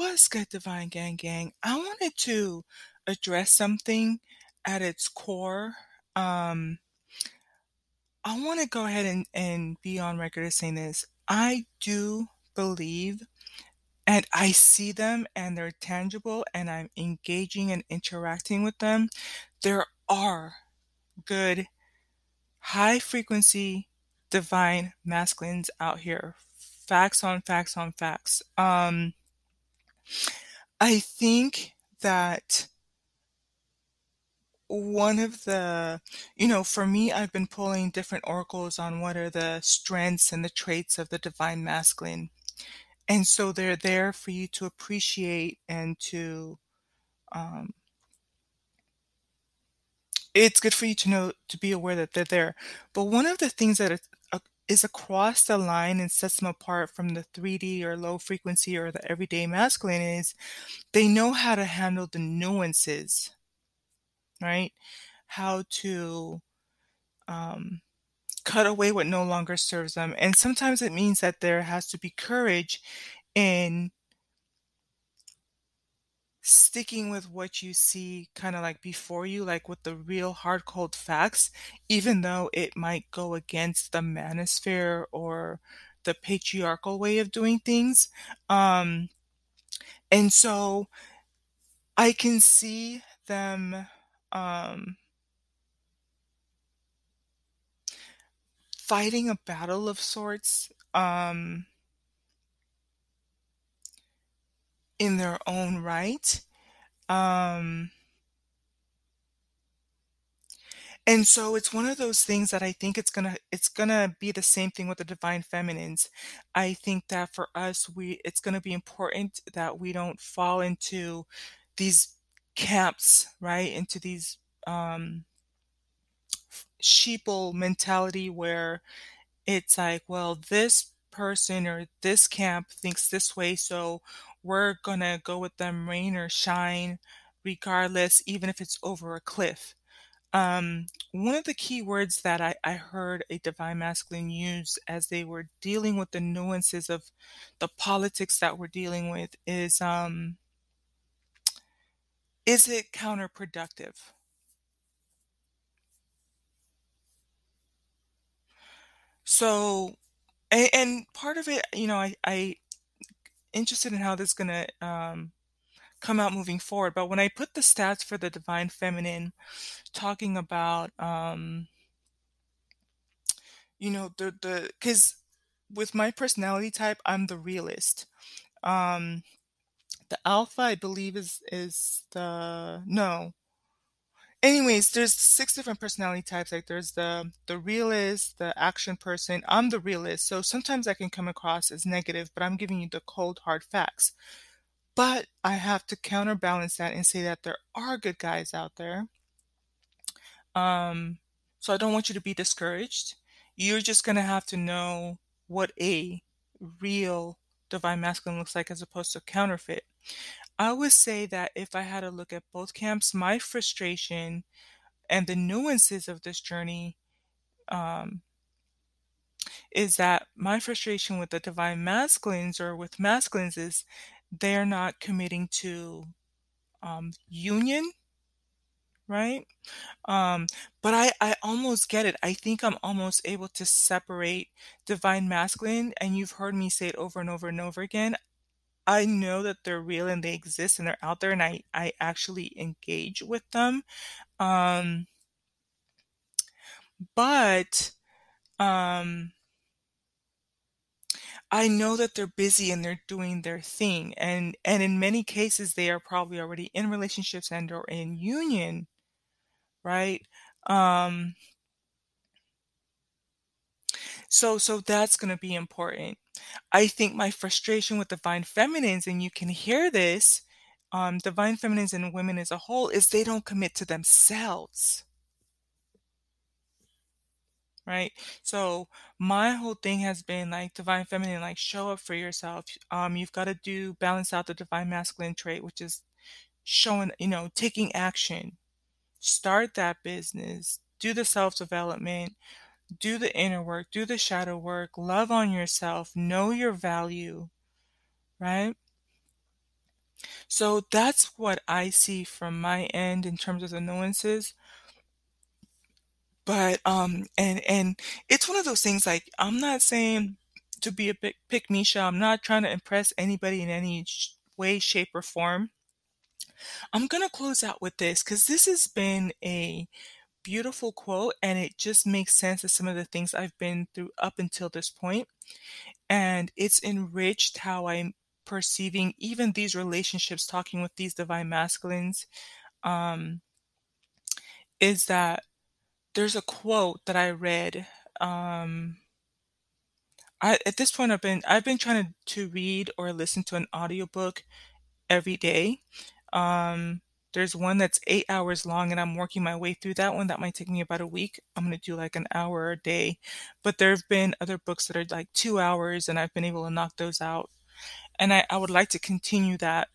What's good, Divine Gang Gang? I wanted to address something at its core. Um, I want to go ahead and, and be on record as saying this. I do believe, and I see them, and they're tangible, and I'm engaging and interacting with them. There are good, high frequency, divine masculines out here. Facts on facts on facts. Um, I think that one of the, you know, for me, I've been pulling different oracles on what are the strengths and the traits of the divine masculine. And so they're there for you to appreciate and to, um, it's good for you to know, to be aware that they're there. But one of the things that is, across the line and sets them apart from the 3D or low frequency or the everyday masculine is they know how to handle the nuances, right? How to um, cut away what no longer serves them. And sometimes it means that there has to be courage in sticking with what you see kind of like before you, like with the real hard cold facts, even though it might go against the manosphere or the patriarchal way of doing things. Um, and so I can see them um, fighting a battle of sorts um, in their own right. Um, and so it's one of those things that I think it's gonna it's gonna be the same thing with the divine feminines. I think that for us, we it's gonna be important that we don't fall into these camps, right? Into these um, sheeple mentality where it's like, well, this person or this camp thinks this way, so we're gonna go with them rain or shine, regardless, even if it's over a cliff. Um, one of the key words that I, I heard a divine masculine use as they were dealing with the nuances of the politics that we're dealing with is um, is it counterproductive? So, and, and part of it, you know, I, I interested in how this is gonna um, come out moving forward. But when I put the stats for the divine feminine, talking about, um, you know, the the because with my personality type, I'm the realist. Um, the alpha, I believe, is is the no. Anyways, there's six different personality types. Like there's the the realist, the action person. I'm the realist, so sometimes I can come across as negative, but I'm giving you the cold hard facts. But I have to counterbalance that and say that there are good guys out there. Um, so I don't want you to be discouraged. You're just gonna have to know what a real divine masculine looks like as opposed to counterfeit. I would say that if I had to look at both camps, my frustration and the nuances of this journey um, is that my frustration with the divine masculines or with masculines is they're not committing to um, union, right? Um, but I, I almost get it. I think I'm almost able to separate divine masculine, and you've heard me say it over and over and over again. I know that they're real and they exist and they're out there, and I, I actually engage with them. Um, but um, I know that they're busy and they're doing their thing, and and in many cases they are probably already in relationships and or in union, right? Um, so so that's going to be important. I think my frustration with divine feminines, and you can hear this, um, divine feminines and women as a whole, is they don't commit to themselves right? So my whole thing has been like divine feminine, like show up for yourself. Um, you've got to do balance out the divine masculine trait, which is showing, you know, taking action. Start that business, do the self development, do the inner work, do the shadow work, love on yourself, know your value, right? So that's what I see from my end in terms of the nuances. But, um, and and it's one of those things, like, I'm not saying to be a pick pick-me-show, I'm not trying to impress anybody in any sh way, shape, or form. I'm gonna close out with this because this has been a beautiful quote, and it just makes sense to some of the things I've been through up until this point, and it's enriched how I'm perceiving even these relationships, talking with these divine masculines, um is that there's a quote that I read, um I at this point, I've been I've been trying to to read or listen to an audiobook every day. Um, there's one that's 8 hours long, and I'm working my way through that one, that might take me about a week. I'm gonna do, like, an hour a day, but there have been other books that are, like, 2 hours, and I've been able to knock those out, and I I would like to continue that,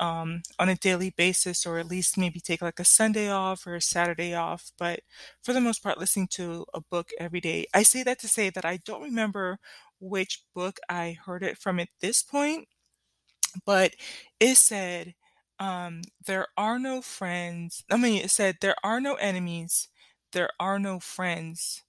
um, on a daily basis or at least maybe take, like, a Sunday off or a Saturday off, but for the most part, listening to a book every day. I say that to say that I don't remember which book I heard it from at this point, but it said, um, "There are no friends" I mean, it said, "There are no enemies, there are no friends,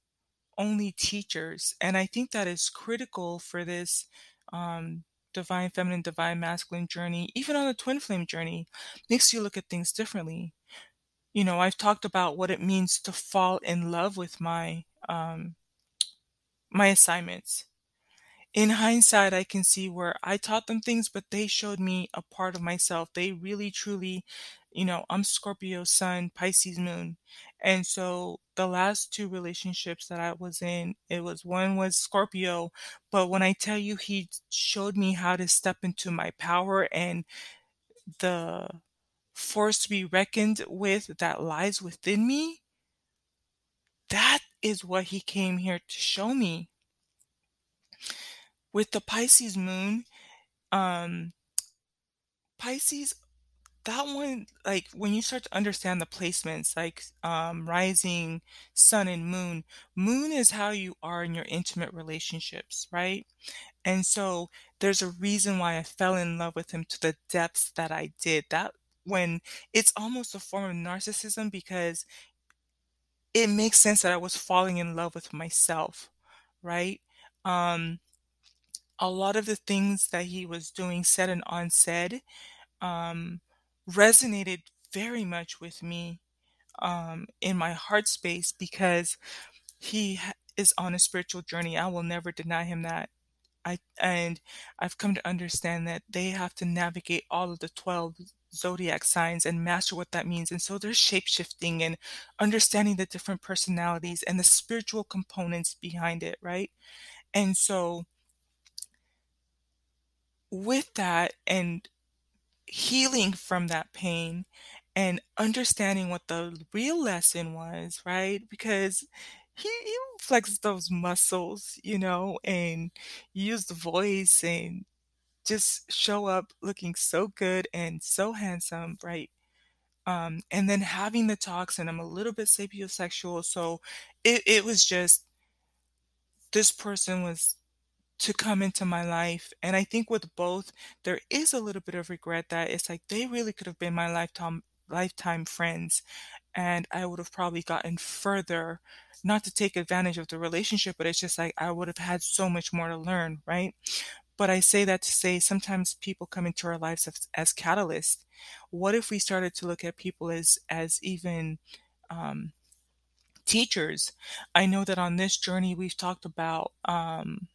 only teachers," and I think that is critical for this, um, divine feminine, divine masculine journey, even on a twin flame journey, makes you look at things differently. You know, I've talked about what it means to fall in love with my, um my assignments. In hindsight, I can see where I taught them things, but they showed me a part of myself. They really, truly you know, I'm Scorpio sun, Pisces moon, and so the last 2 relationships that I was in, it was one was Scorpio, but when I tell you he showed me how to step into my power and the force to be reckoned with that lies within me that is what he came here to show me. With the Pisces moon, um Pisces that one, like, when you start to understand the placements, like, um, rising, sun, and moon moon is how you are in your intimate relationships, right? And so, there's a reason why I fell in love with him to the depths that I did. That when it's almost a form of narcissism because it makes sense that I was falling in love with myself, right? Um, a lot of the things that he was doing, said and unsaid, um, resonated very much with me, um, in my heart space because he is on a spiritual journey, I will never deny him that. I and I've come to understand that they have to navigate all of the 12 zodiac signs and master what that means, and so there's shape-shifting and understanding the different personalities and the spiritual components behind it, right? And so with that and healing from that pain and understanding what the real lesson was, right? Because he he flexes those muscles, you know, and use the voice and just show up looking so good and so handsome, right? Um, and then having the talks, and I'm a little bit sapiosexual, so it it was just this person was to come into my life, and I think with both, there is a little bit of regret that it's like they really could have been my lifetime lifetime friends, and I would have probably gotten further, not to take advantage of the relationship, but it's just like I would have had so much more to learn, right? But I say that to say sometimes people come into our lives as as catalysts. What if we started to look at people as as even, um, teachers? I know that on this journey, we've talked about, um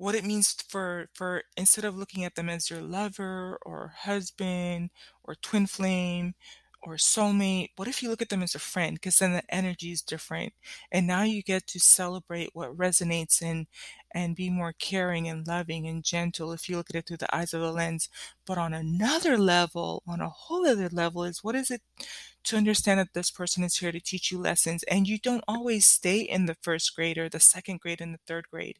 what it means for for instead of looking at them as your lover or husband or twin flame or soulmate, what if you look at them as a friend because then the energy is different, and now you get to celebrate what resonates and and be more caring and loving and gentle if you look at it through the eyes of the lens. But on another level, on a whole other level, is what is it to understand that this person is here to teach you lessons, and you don't always stay in the 1st grade or the 2nd grade and the 3rd grade.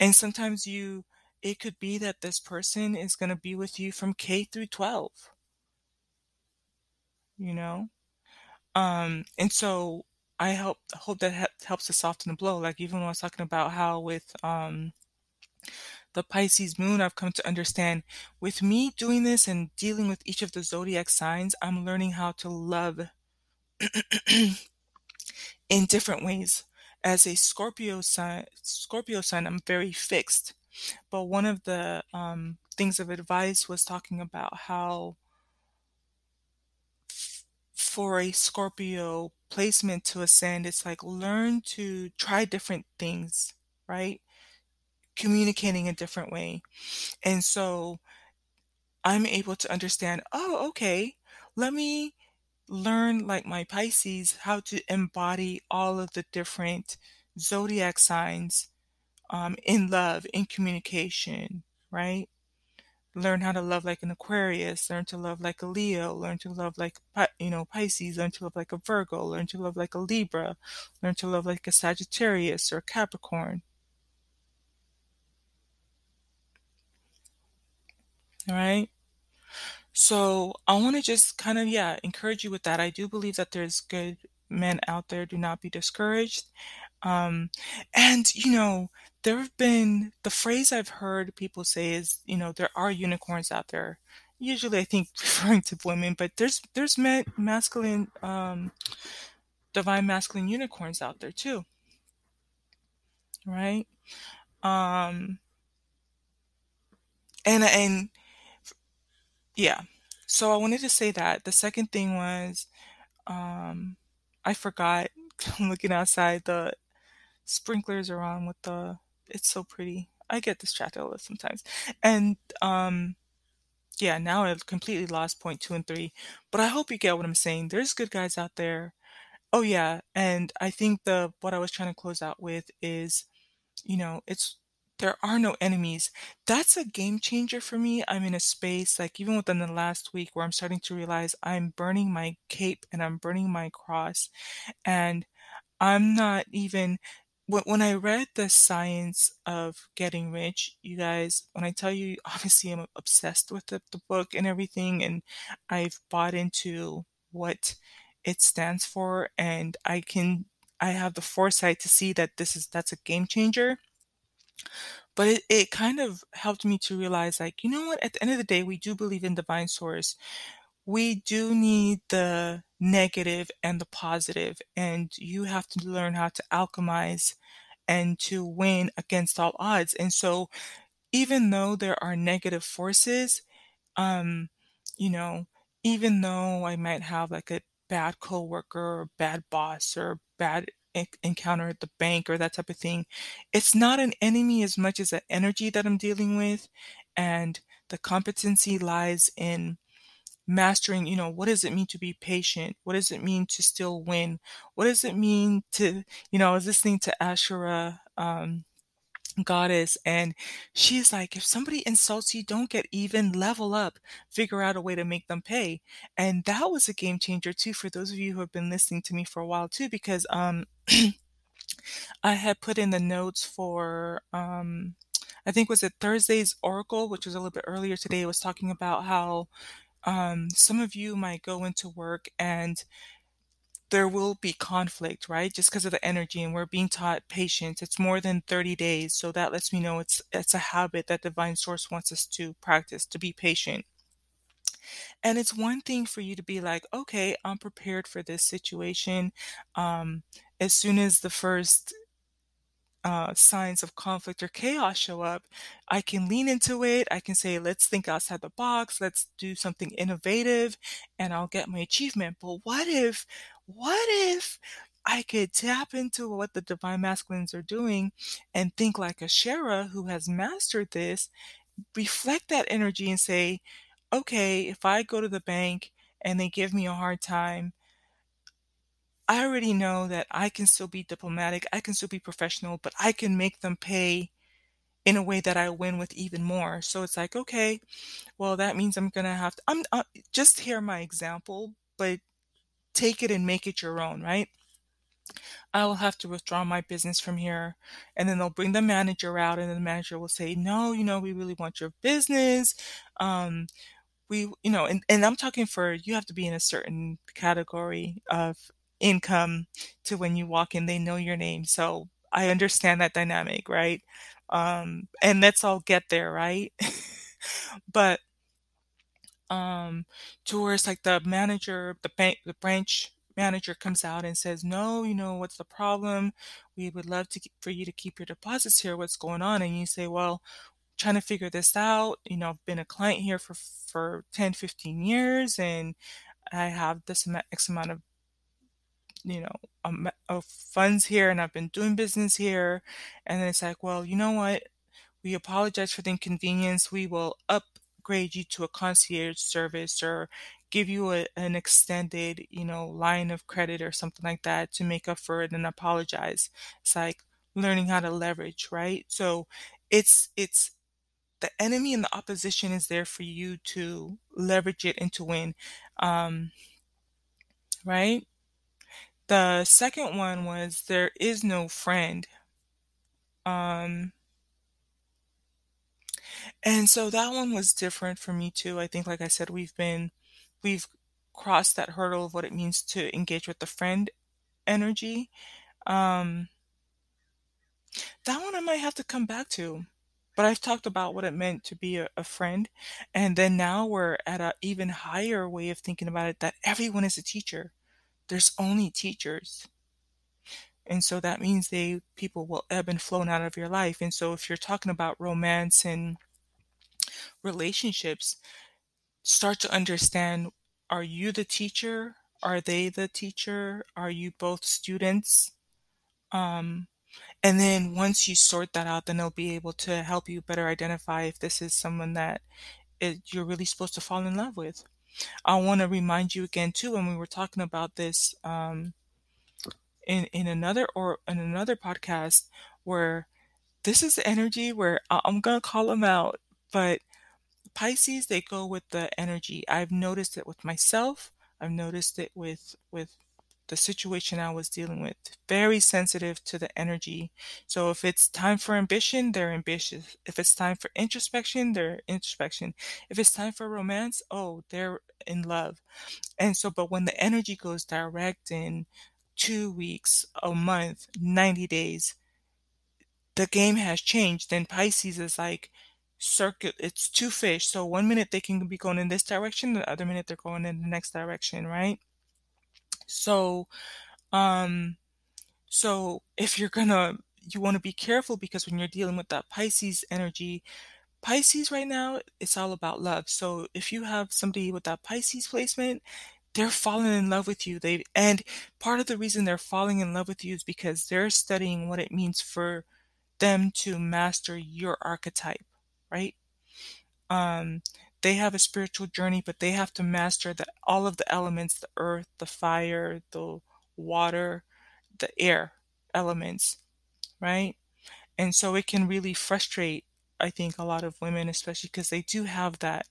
And sometimes you it could be that this person is gonna be with you from K through 12. You know? Um, and so I hope hope that he helps to soften the blow, like, even when I was talking about how with, um the Pisces moon, I've come to understand with me doing this and dealing with each of the zodiac signs, I'm learning how to love in different ways. As a Scorpio sign, Scorpio sign, I'm very fixed. But one of the um, things of advice was talking about how for a Scorpio placement to ascend, it's like learn to try different things, right? Communicating a different way. And so I'm able to understand, oh, okay, let me learn, like my Pisces, how to embody all of the different zodiac signs um, in love, in communication, right? Learn how to love like an Aquarius, learn to love like a Leo, learn to love like, you know, Pisces, learn to love like a Virgo, learn to love like a Libra, learn to love like a Sagittarius or Capricorn. All right. So I want to just kind of, yeah, encourage you with that. I do believe that there's good men out there. Do not be discouraged. Um, and, you know, there have been the phrase I've heard people say is, you know, there are unicorns out there. Usually, I think referring to women, but there's there's men, masculine, um, divine masculine unicorns out there too, right? Um, and and yeah. So I wanted to say that. The second thing was, um, I forgot. I'm looking outside. The sprinklers are on with the. It's so pretty. I get distracted a little sometimes. And um, yeah, now I've completely lost point two and three. But I hope you get what I'm saying. There's good guys out there. Oh yeah, and I think the what I was trying to close out with is, you know, it's there are no enemies. That's a game changer for me. I'm in a space, like even within the last week, where I'm starting to realize I'm burning my cape and I'm burning my cross. And I'm not even, when, I read the science of getting rich, you guys, when I tell you, obviously I'm obsessed with the, the book and everything, and I've bought into what it stands for, and I can, I have the foresight to see that this is, that's a game changer but it, it kind of helped me to realize, like, you know what? At the end of the day, we do believe in divine source. We do need the negative and the positive, and you have to learn how to alchemize and to win against all odds. And so, even though there are negative forces, um, you know, even though I might have like a bad coworker or bad boss or bad encounter at the bank or that type of thing, it's not an enemy as much as an energy that I'm dealing with. And the competency lies in mastering, you know, what does it mean to be patient? What does it mean to still win? What does it mean to, you know, I was listening to Ashura, um, goddess and she's like if somebody insults you don't get even level up figure out a way to make them pay and that was a game changer too for those of you who have been listening to me for a while too because um I had put in the notes for um I think was it Thursday's Oracle, which was a little bit earlier today, was talking about how um some of you might go into work and there will be conflict, right? Just because of the energy and we're being taught patience. It's more than 30 days. So that lets me know it's it's a habit that divine source wants us to practice, to be patient. And it's one thing for you to be like, okay, I'm prepared for this situation. Um, as soon as the first uh, signs of conflict or chaos show up, I can lean into it. I can say, let's think outside the box. Let's do something innovative and I'll get my achievement. But what if, what if I could tap into what the divine masculines are doing and think like a Shara who has mastered this, reflect that energy and say, okay, if I go to the bank and they give me a hard time, I already know that I can still be diplomatic, I can still be professional, but I can make them pay in a way that I win with even more. So it's like, okay, well, that means I'm gonna have to, I'm uh, just hear my example, but take it and make it your own, right? I will have to withdraw my business from here. And then they'll bring the manager out, and the manager will say, No, you know, we really want your business. Um, we, you know, and, and I'm talking for you have to be in a certain category of income to when you walk in, they know your name. So I understand that dynamic, right? Um, and let's all get there, right? but um, to where like the manager, the bank, the branch manager comes out and says, "No, you know what's the problem? We would love to for you to keep your deposits here. What's going on?" And you say, "Well, trying to figure this out. You know, I've been a client here for for 10, 15 years, and I have this X amount of you know of funds here, and I've been doing business here." And then it's like, "Well, you know what? We apologize for the inconvenience. We will upgrade you to a concierge service or give you a, an extended, you know, line of credit or something like that to make up for it and apologize. It's like learning how to leverage, right? So it's it's the enemy and the opposition is there for you to leverage it and to win. Um, right? The second one was there is no friend. Um, and so that one was different for me too. I think, like I said, we've been, we've crossed that hurdle of what it means to engage with the friend energy. Um, that one I might have to come back to. But I've talked about what it meant to be a, a friend. And then now we're at an even higher way of thinking about it that everyone is a teacher. There's only teachers. And so that means they people will ebb and flow out of your life. And so if you're talking about romance and relationships, start to understand are you the teacher? Are they the teacher? Are you both students? Um, and then once you sort that out, then they'll be able to help you better identify if this is someone that it, you're really supposed to fall in love with. I want to remind you again too when we were talking about this um, in in another or in another podcast where this is the energy where I'm gonna call them out, but Pisces they go with the energy. I've noticed it with myself. I've noticed it with with the situation I was dealing with. Very sensitive to the energy. So if it's time for ambition, they're ambitious. If it's time for introspection, they're introspection. If it's time for romance, oh, they're in love. And so, but when the energy goes direct in two weeks, a month, 90 days, the game has changed. Then Pisces is like, circuit it's two fish so one minute they can be going in this direction the other minute they're going in the next direction right so, um, so if you're gonna, you want to be careful because when you're dealing with that Pisces energy, Pisces right now, it's all about love. So if you have somebody with that Pisces placement, they're falling in love with you. They and part of the reason they're falling in love with you is because they're studying what it means for them to master your archetype, right? Um, they have a spiritual journey, but they have to master the, all of the elements the earth, the fire, the water, the air elements, right? And so it can really frustrate, I think, a lot of women, especially because they do have that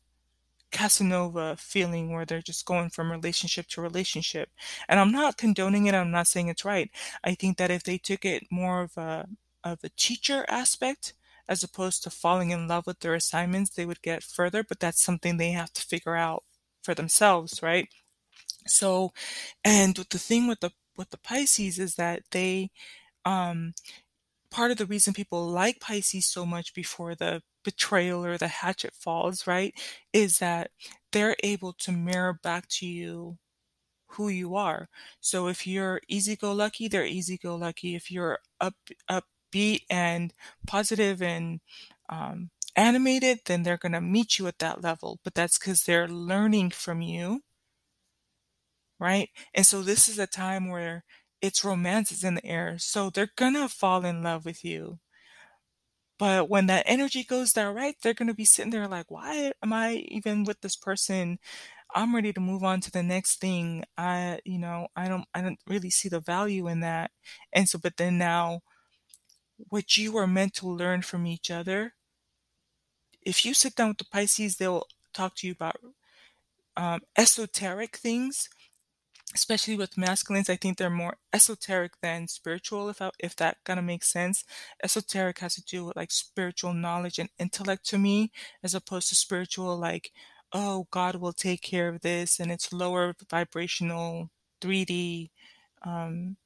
Casanova feeling where they're just going from relationship to relationship. And I'm not condoning it, I'm not saying it's right. I think that if they took it more of a of a teacher aspect as opposed to falling in love with their assignments, they would get further, but that's something they have to figure out for themselves, right? So, and the thing with the with the Pisces is that they um part of the reason people like Pisces so much before the betrayal or the hatchet falls, right, is that they're able to mirror back to you who you are. So if you're easy go lucky, they're easy go lucky. If you're up up upbeat and positive and um, animated, then they're going to meet you at that level. But that's because they're learning from you. Right. And so this is a time where it's romance is in the air. So they're going to fall in love with you. But when that energy goes direct, they're going to be sitting there like, why am I even with this person? I'm ready to move on to the next thing. I, you know, I don't, I don't really see the value in that. And so, but then now what you are meant to learn from each other. If you sit down with the Pisces, they'll talk to you about um, esoteric things, especially with masculines. I think they're more esoteric than spiritual, if I, if that kind of makes sense. Esoteric has to do with like spiritual knowledge and intellect to me, as opposed to spiritual, like, oh, God will take care of this, and it's lower vibrational 3D um,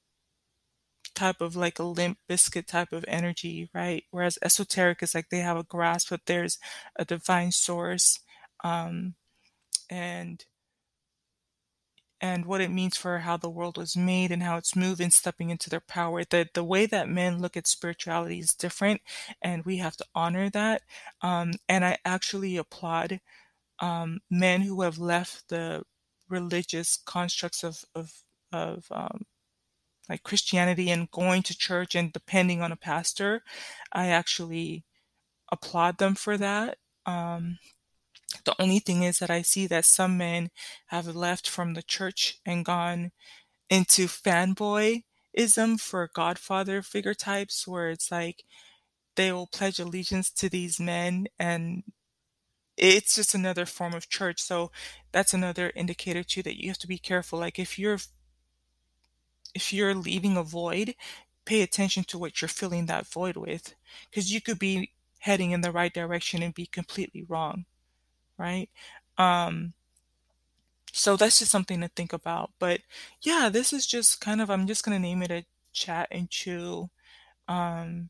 type of like a Limp Bizkit type of energy, right? Whereas esoteric is like they have a grasp that there's a divine source, um, and and what it means for how the world was made and how it's moving, stepping into their power. The the way that men look at spirituality is different, and we have to honor that. Um, and I actually applaud um, men who have left the religious constructs of of of um, like Christianity and going to church and depending on a pastor. I actually applaud them for that. Um, the only thing is that I see that some men have left from the church and gone into fanboyism for godfather figure types, where it's like they will pledge allegiance to these men and it's just another form of church. So that's another indicator too that you have to be careful. Like if you're if you're leaving a void, pay attention to what you're filling that void with because you could be heading in the right direction and be completely wrong, right? Um so that's just something to think about. But yeah, this is just kind of I'm just going to name it a chat and chew um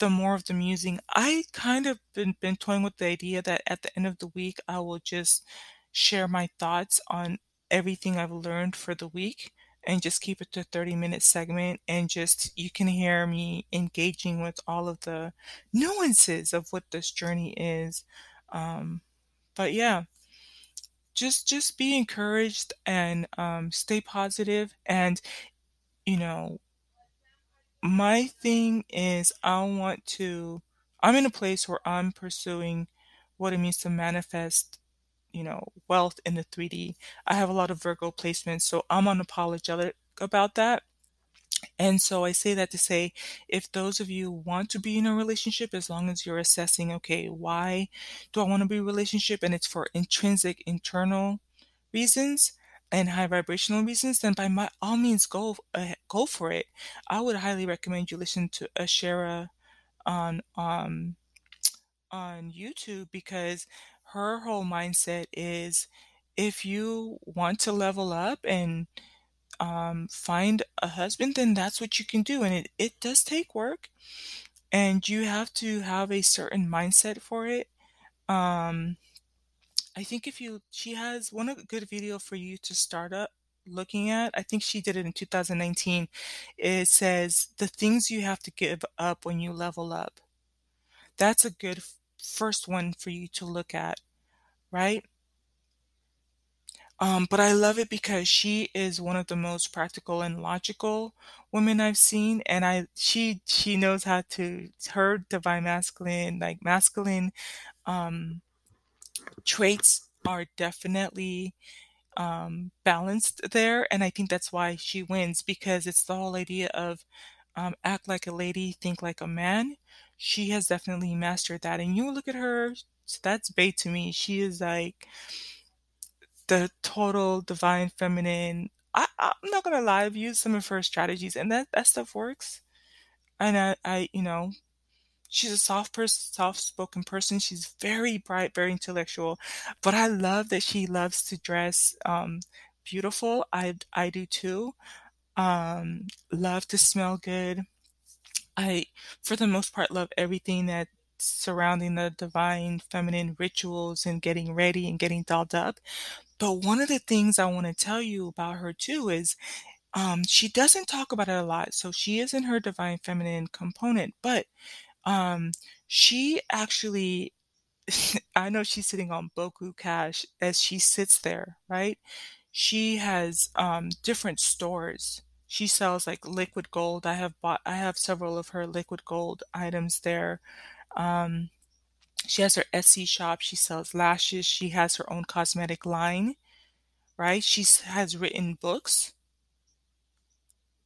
the more of the musing. I kind of been been toying with the idea that at the end of the week I will just share my thoughts on everything I've learned for the week and just keep it to 30 minute segment and just you can hear me engaging with all of the nuances of what this journey is. Um, but yeah, just just be encouraged and um, stay positive and you know my thing is I want to I'm in a place where I'm pursuing what it means to manifest, you know, wealth in the 3D. I have a lot of Virgo placements, so I'm unapologetic about that. And so I say that to say if those of you want to be in a relationship, as long as you're assessing, okay, why do I want to be in a relationship? And it's for intrinsic internal reasons and high vibrational reasons, then by my, all means go uh, go for it. I would highly recommend you listen to Ashera on um on YouTube because her whole mindset is if you want to level up and um, find a husband, then that's what you can do. And it, it does take work and you have to have a certain mindset for it. Um, I think if you, she has one good video for you to start up looking at. I think she did it in 2019. It says the things you have to give up when you level up. That's a good first one for you to look at, right? Um, but I love it because she is one of the most practical and logical women I've seen, and I she she knows how to her divine masculine like masculine um, traits are definitely um, balanced there, and I think that's why she wins because it's the whole idea of um, act like a lady, think like a man. She has definitely mastered that, and you look at her. That's bait to me. She is like the total divine feminine. I, I'm not gonna lie, I've used some of her strategies, and that that stuff works. And I, I you know, she's a soft person, soft-spoken person. She's very bright, very intellectual, but I love that she loves to dress um, beautiful. I I do too. Um, love to smell good. I, for the most part, love everything that surrounding the divine feminine rituals and getting ready and getting dolled up. But one of the things I want to tell you about her too is um, she doesn't talk about it a lot. So she is in her divine feminine component, but um, she actually, I know she's sitting on Boku Cash as she sits there, right? She has um, different stores. She sells like liquid gold. I have bought, I have several of her liquid gold items there. Um, she has her Etsy shop. She sells lashes. She has her own cosmetic line, right? She has written books.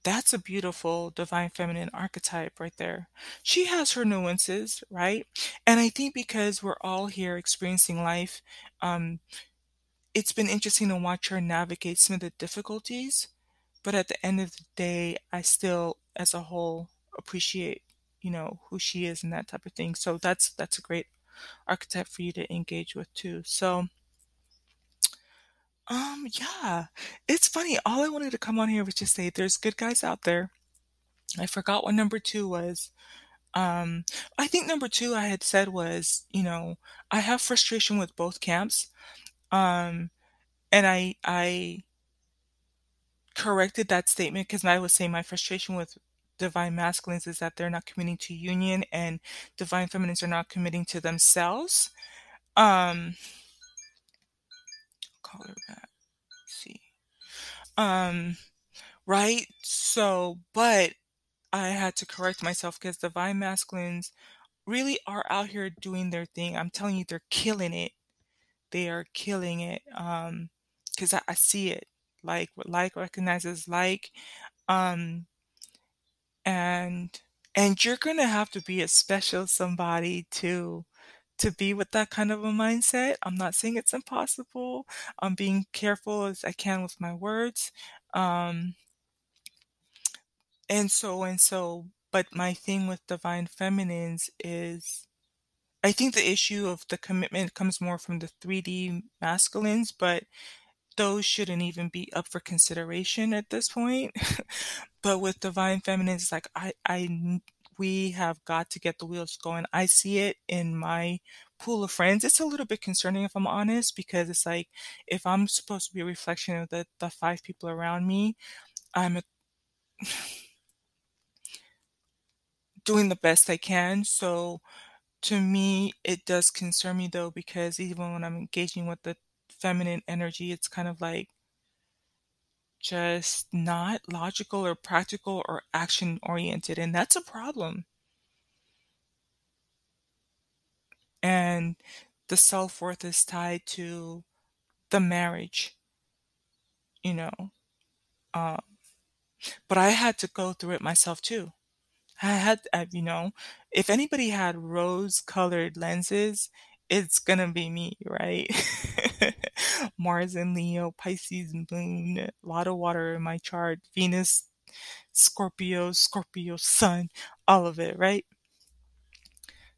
That's a beautiful divine feminine archetype right there. She has her nuances, right? And I think because we're all here experiencing life, um, it's been interesting to watch her navigate some of the difficulties. But at the end of the day, I still, as a whole, appreciate, you know, who she is and that type of thing. So that's that's a great archetype for you to engage with too. So, um, yeah, it's funny. All I wanted to come on here was just say there's good guys out there. I forgot what number 2 was. Um, I think number 2 I had said was, you know, I have frustration with both camps. Um, and I I corrected that statement because I was saying my frustration with divine masculines is that they're not committing to union and divine feminines are not committing to themselves. Um call her back. See. Um, right? So, but I had to correct myself because divine masculines really are out here doing their thing. I'm telling you, they're killing it. They are killing it, um, 'cause I I see it. Like what like recognizes like, um and and you're gonna have to be a special somebody to to be with that kind of a mindset. I'm not saying it's impossible. I'm being careful as I can with my words. Um and so and so but my thing with divine feminines is I think the issue of the commitment comes more from the 3D masculines, but those shouldn't even be up for consideration at this point. But with divine feminines, it's like, I, we have got to get the wheels going. I see it in my pool of friends. It's a little bit concerning, if I'm honest, because it's like, if I'm supposed to be a reflection of the the 5 people around me, I'm a doing the best I can. So, to me, it does concern me, though, because even when I'm engaging with the feminine energy, it's kind of like just not logical or practical or action-oriented, and that's a problem. And the self-worth is tied to the marriage. You know? Um, but I had to go through it myself too. I had you know, if anybody had rose-colored lenses, it's gonna be me, right? Mars in Leo, Pisces moon, a lot of water in my chart, Venus, Scorpio, Scorpio sun, all of it, right?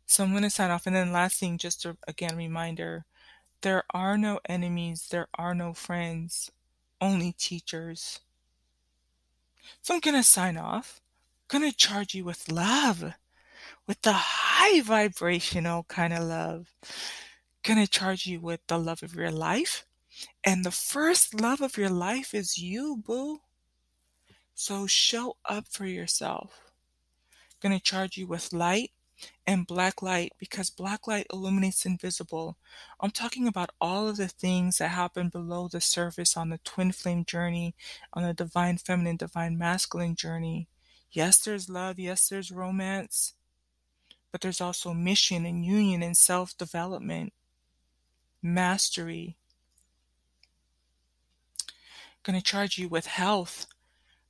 So I'm gonna sign off, and then last thing, just a again, reminder, there are no enemies, there are no friends, only teachers. So I'm gonna sign off. Gonna charge you with love, with the high vibrational kinda love. Gonna charge you with the love of your life, and the first love of your life is you, boo. So show up for yourself. Gonna charge you with light and black light because black light illuminates invisible. I'm talking about all of the things that happen below the surface on the twin flame journey, on the divine feminine, divine masculine journey. Yes, there's love, yes, there's romance, but there's also mission and union and self-development, mastery. Gonna charge you with health.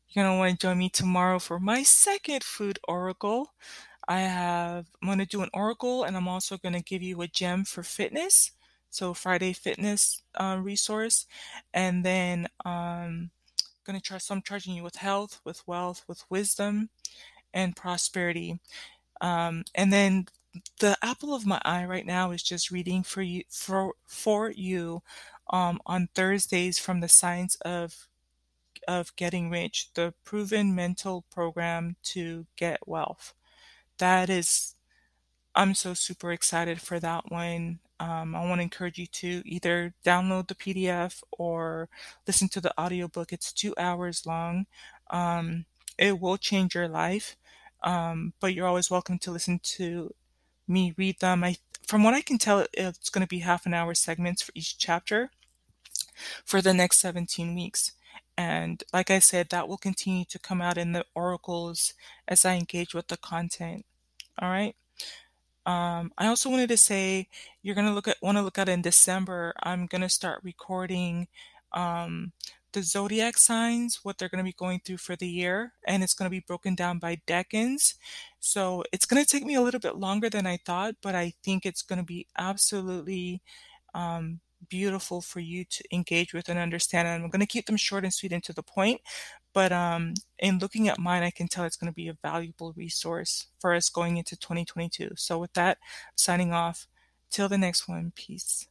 You're gonna wanna join me tomorrow for my 2nd food oracle. I have I'm gonna do an oracle, and I'm also gonna give you a gem for fitness, so Friday fitness, uh, resource, and then, um, gonna charge so I'm charging you with health, with wealth, with wisdom, and prosperity. Um, and then the apple of my eye right now is just reading for you for for you, um, on Thursdays from the Science of of Getting Rich, the proven mental program to get wealth. That is I'm so super excited for that one. Um, I wanna encourage you to either download the PDF or listen to the audiobook. It's 2 hours long. Um, it will change your life, um, but you're always welcome to listen to me read them. I from what I can tell, it's gonna be half an hour segments for each chapter for the next 17 weeks. And like I said, that will continue to come out in the oracles as I engage with the content. Alright? Um, I also wanted to say, you're gonna look at wanna look at in December, I'm gonna start recording, um, the zodiac signs, what they're gonna be going through for the year, and it's gonna be broken down by decans. So it's gonna take me a little bit longer than I thought, but I think it's gonna be absolutely, um, beautiful for you to engage with and understand, and I'm gonna keep them short and sweet and to the point, but, um, in looking at mine, I can tell it's gonna be a valuable resource for us going into 2022. So with that, signing off. Till the next one, peace.